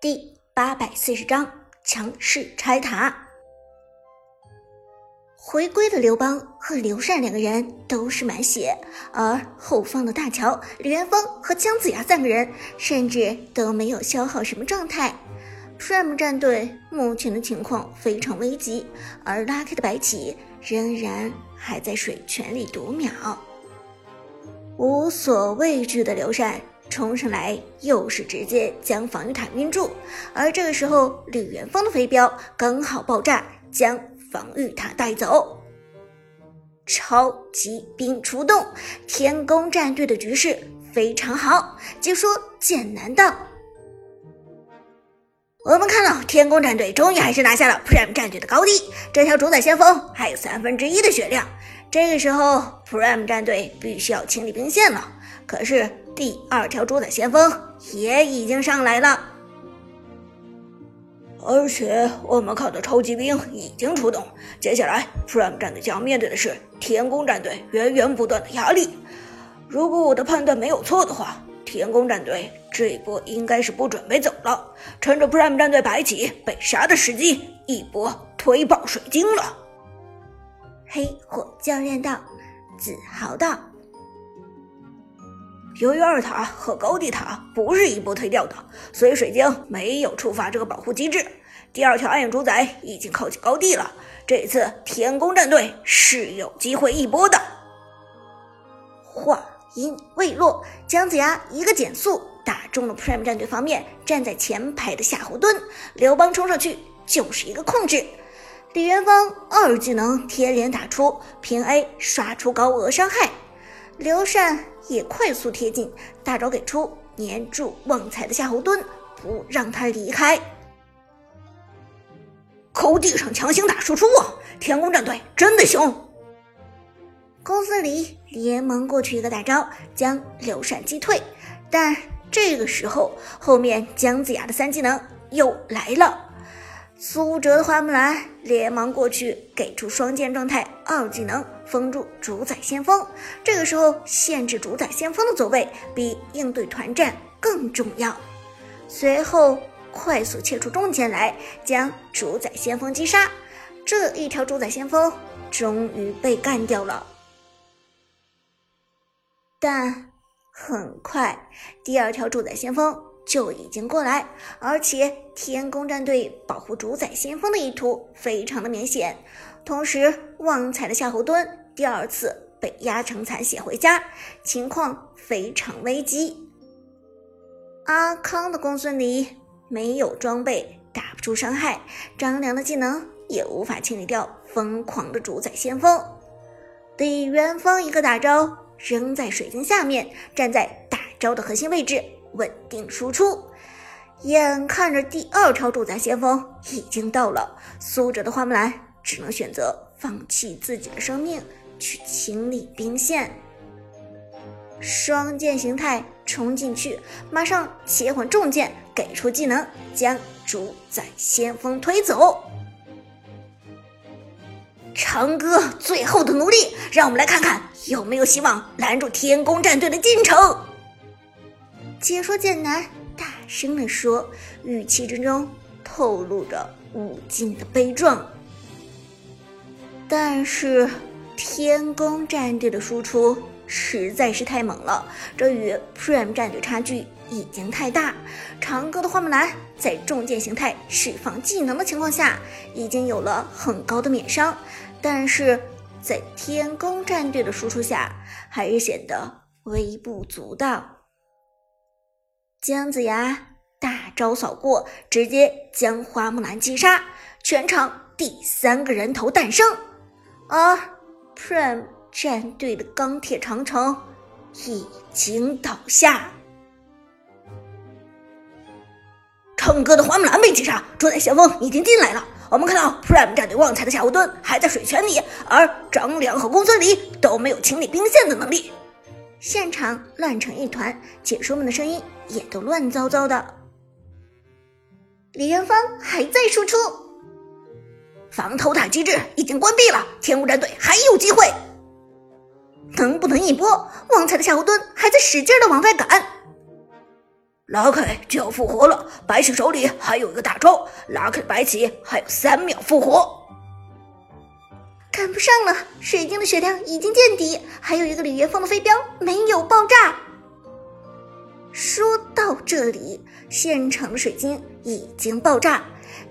第八百四十章强势拆塔。回归的刘邦和刘禅两个人都是满血，而后方的大乔、李元芳和姜子牙三个人甚至都没有消耗什么状态。Prime 战队目前的情况非常危急，而拉开的白起仍然还在水泉里读秒。无所畏惧的刘禅。冲上来，又是直接将防御塔晕住。而这个时候，李元芳的飞镖刚好爆炸，将防御塔带走。超级兵出动，天宫战队的局势非常好。解说剑南道，我们看到天宫战队终于还是拿下了 Prime 战队的高地。这条主宰先锋还有三分之一的血量，这个时候 Prime 战队必须要清理兵线了。可是。第二条主宰先锋也已经上来了，而且我们靠的超级兵已经出动。接下来，Prime 战队将面对的是天宫战队源源不断的压力。如果我的判断没有错的话，天宫战队这一波应该是不准备走了，趁着 Prime 战队白起被杀的时机，一波推爆水晶了。黑火教练道，自豪道。由于二塔和高地塔不是一波推掉的，所以水晶没有触发这个保护机制。第二条暗影主宰已经靠近高地了，这次天宫战队是有机会一波的。话音未落，姜子牙一个减速打中了 Prime 战队方面站在前排的夏侯惇，刘邦冲上去就是一个控制。李元芳二技能贴脸打出平 A 刷出高额伤害。刘禅也快速贴近，大招给出，粘住旺财的夏侯惇，不让他离开。抠地上强行打输出啊！天宫战队真的凶！公孙离连忙过去一个大招，将刘禅击退。但这个时候，后面姜子牙的三技能又来了。苏哲的花木兰连忙过去，给出双剑状态二技能封住主宰先锋。这个时候，限制主宰先锋的走位比应对团战更重要。随后，快速切出重剑来，将主宰先锋击杀。这一条主宰先锋终于被干掉了。但很快，第二条主宰先锋。就已经过来，而且天宫战队保护主宰先锋的意图非常的明显。同时，旺财的夏侯惇第二次被压成残血回家，情况非常危机。阿康的公孙离没有装备，打不出伤害；张良的技能也无法清理掉疯狂的主宰先锋。李元芳一个大招扔在水晶下面，站在大招的核心位置。稳定输出，眼看着第二条主宰先锋已经到了，苏哲的花木兰只能选择放弃自己的生命去清理兵线。双剑形态冲进去，马上切换重剑，给出技能将主宰先锋推走。长歌最后的努力，让我们来看看有没有希望拦住天宫战队的进程。解说剑南大声地说，语气之中透露着无尽的悲壮。但是天宫战队的输出实在是太猛了，这与 Prime 战队差距已经太大。长歌的花木兰在重剑形态释放技能的情况下，已经有了很高的免伤，但是在天宫战队的输出下，还是显得微不足道。姜子牙大招扫过，直接将花木兰击杀，全场第三个人头诞生。而 Prime 战队的钢铁长城已经倒下。唱歌的花木兰被击杀，主宰先锋已经进来了。我们看到 Prime 战队旺财的夏侯惇还在水泉里，而张良和公孙离都没有清理兵线的能力。现场乱成一团，解说们的声音也都乱糟糟的。李元芳还在输出，防偷塔机制已经关闭了，天宫战队还有机会，能不能一波？旺财的夏侯惇还在使劲的往外赶。拉开就要复活了，白起手里还有一个大招，拉开白起还有三秒复活，赶不上了。水晶的血量已经见底，还有一个李元芳的飞镖没有爆炸。说到这里，现场的水晶已经爆炸，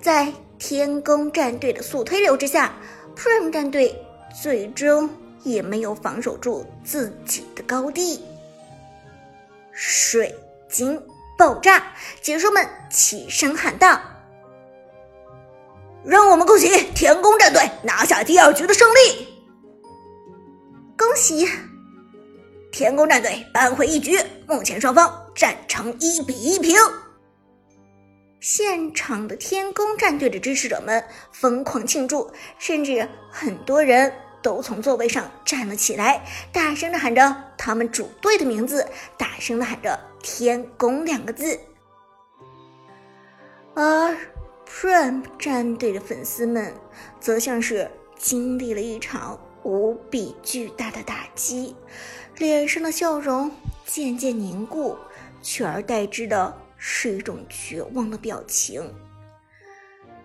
在天宫战队的速推流之下，Prime 战队最终也没有防守住自己的高地，水晶。爆炸！解说们齐声喊道：“让我们恭喜天宫战队拿下第二局的胜利！恭喜天宫战队扳回一局，目前双方战成一比一平。”现场的天宫战队的支持者们疯狂庆祝，甚至很多人。都从座位上站了起来，大声的喊着他们主队的名字，大声的喊着“天宫”两个字。而 Prime 战队的粉丝们则像是经历了一场无比巨大的打击，脸上的笑容渐渐凝固，取而代之的是一种绝望的表情，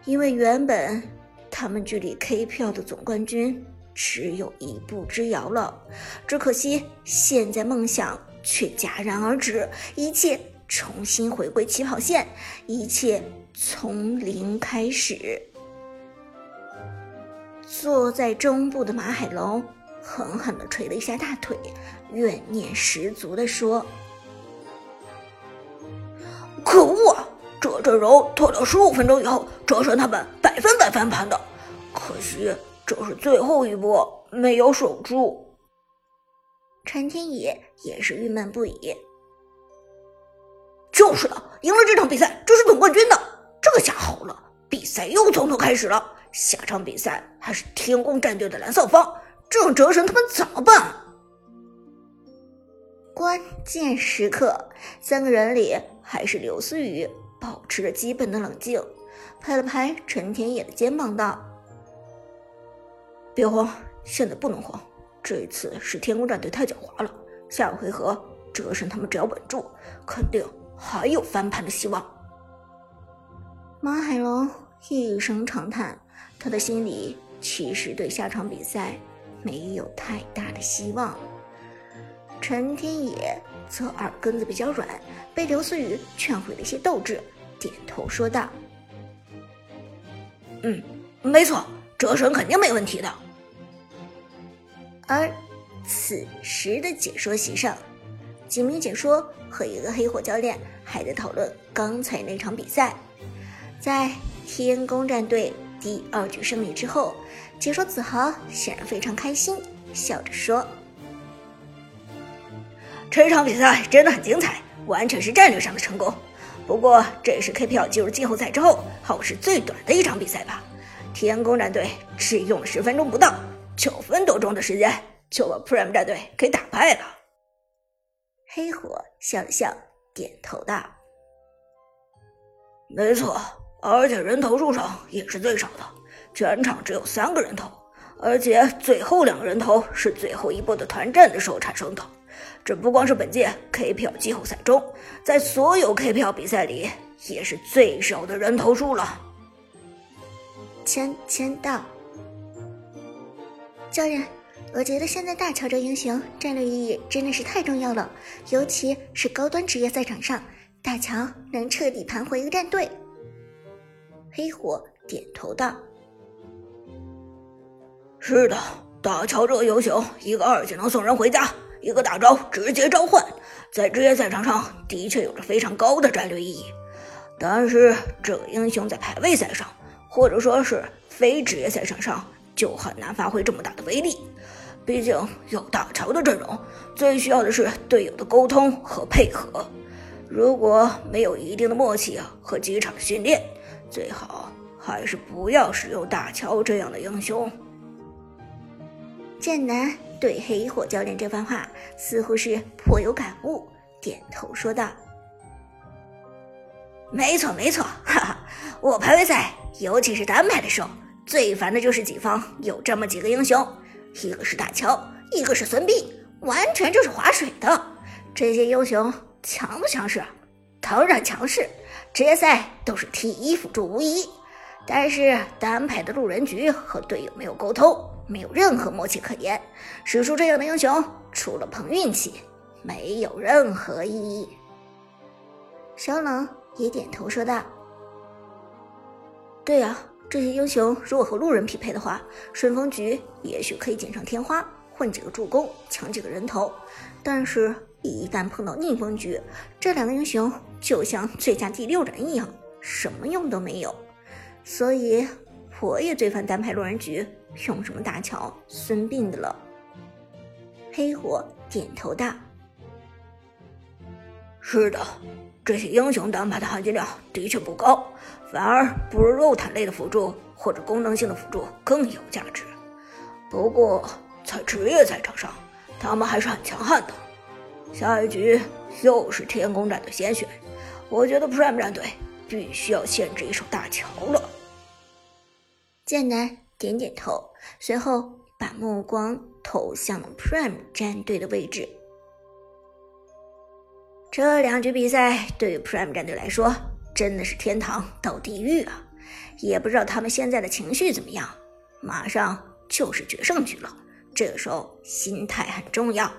因为原本他们距离 K 票的总冠军。只有一步之遥了，只可惜现在梦想却戛然而止，一切重新回归起跑线，一切从零开始。坐在中部的马海龙狠狠地捶了一下大腿，怨念十足地说：“可恶啊，这阵容拖到十五分钟以后，折神他们百分百翻盘的，可惜。”这是最后一波，没有守住。陈天野也是郁闷不已。就是的，赢了这场比赛就是总冠军的。这下好了，比赛又从头开始了。下场比赛还是天宫战队的蓝色方，这样折神他们怎么办？关键时刻，三个人里还是刘思雨保持着基本的冷静，拍了拍陈天野的肩膀道。别慌，现在不能慌。这一次是天宫战队太狡猾了，下回合折神他们只要稳住，肯定还有翻盘的希望。马海龙一声长叹，他的心里其实对下场比赛没有太大的希望。陈天野则耳根子比较软，被刘思雨劝回了一些斗志，点头说道：“嗯，没错。”折损肯定没问题的。而此时的解说席上，几名解说和一个黑火教练还在讨论刚才那场比赛。在天宫战队第二局胜利之后，解说子豪显然非常开心，笑着说：“这场比赛真的很精彩，完全是战略上的成功。不过这也是 KPL 进入季后赛之后耗时最短的一场比赛吧。”天宫战队只用了十分钟不到，九分多钟的时间就把 Prime 战队给打败了。黑火笑了笑，点头道：“没错，而且人头数上也是最少的，全场只有三个人头，而且最后两个人头是最后一波的团战的时候产生的。这不光是本届 KPL 季后赛中，在所有 KPL 比赛里也是最少的人头数了。”签签到，教练，我觉得现在大乔这英雄战略意义真的是太重要了，尤其是高端职业赛场上，大乔能彻底盘活一个战队。黑火点头道：“是的，大乔这个英雄，一个二技能送人回家，一个大招直接召唤，在职业赛场上的确有着非常高的战略意义。但是这个英雄在排位赛上。”或者说是非职业赛场上就很难发挥这么大的威力，毕竟有大乔的阵容，最需要的是队友的沟通和配合。如果没有一定的默契和几场训练，最好还是不要使用大乔这样的英雄。剑南对黑火教练这番话似乎是颇有感悟，点头说道：“没错，没错，哈哈，我排位赛。”尤其是单排的时候，最烦的就是己方有这么几个英雄，一个是大乔，一个是孙膑，完全就是划水的。这些英雄强不强势，当然强势，职业赛都是替一辅助无疑。但是单排的路人局和队友没有沟通，没有任何默契可言。使出这样的英雄，除了碰运气，没有任何意义。小冷也点头说道：“对呀，这些英雄如果和路人匹配的话，顺风局也许可以锦上添花，混几个助攻，抢几个人头。但是，一旦碰到逆风局，这两个英雄就像最佳第六人一样，什么用都没有。”所以，我也最烦单排路人局用什么大乔、孙膑的了。黑火点头道：“是的，这些英雄单排的含金量的确不高，反而不如肉坦类的辅助或者功能性的辅助更有价值。不过，在职业赛场上，他们还是很强悍的。下一局又是天宫战队先选，我觉得 Prime 战队。”必须要限制一手大乔了。剑南点点头，随后把目光投向了 Prime 战队的位置。这两局比赛对于 Prime 战队来说真的是天堂到地狱啊！也不知道他们现在的情绪怎么样。马上就是决胜局了，这个时候心态很重要。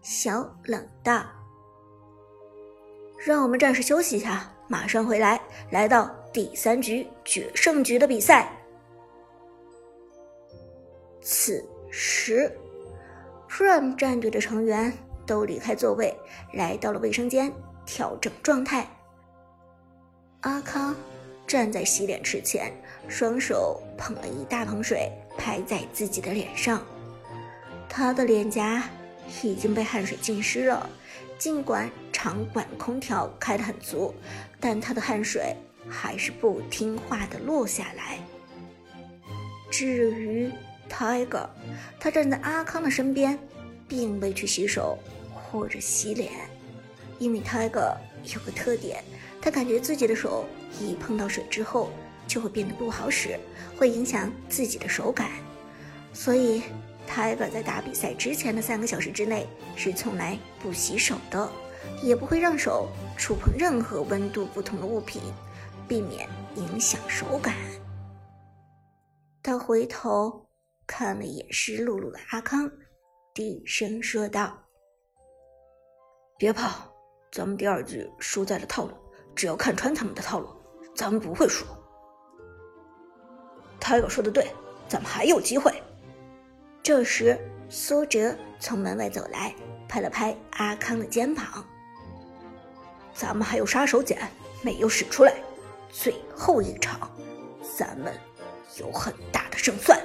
小冷道：“让我们暂时休息一下。”马上回来，来到第三局决胜局的比赛。此时，Prime 战队的成员都离开座位，来到了卫生间调整状态。阿康站在洗脸池前，双手捧了一大盆水，拍在自己的脸上，他的脸颊已经被汗水浸湿了。尽管场馆空调开得很足，但他的汗水还是不听话的落下来。至于 Tiger，他站在阿康的身边，并未去洗手或者洗脸，因为 Tiger 有个特点，他感觉自己的手一碰到水之后就会变得不好使，会影响自己的手感，所以。Tiger 在打比赛之前的三个小时之内是从来不洗手的，也不会让手触碰任何温度不同的物品，避免影响手感。他回头看了一眼湿漉漉的阿康，低声说道：“别怕，咱们第二局输在了套路，只要看穿他们的套路，咱们不会输。他要说的对，咱们还有机会。这时，苏哲从门外走来，拍了拍阿康的肩膀：“咱们还有杀手锏没有使出来，最后一场，咱们有很大的胜算。”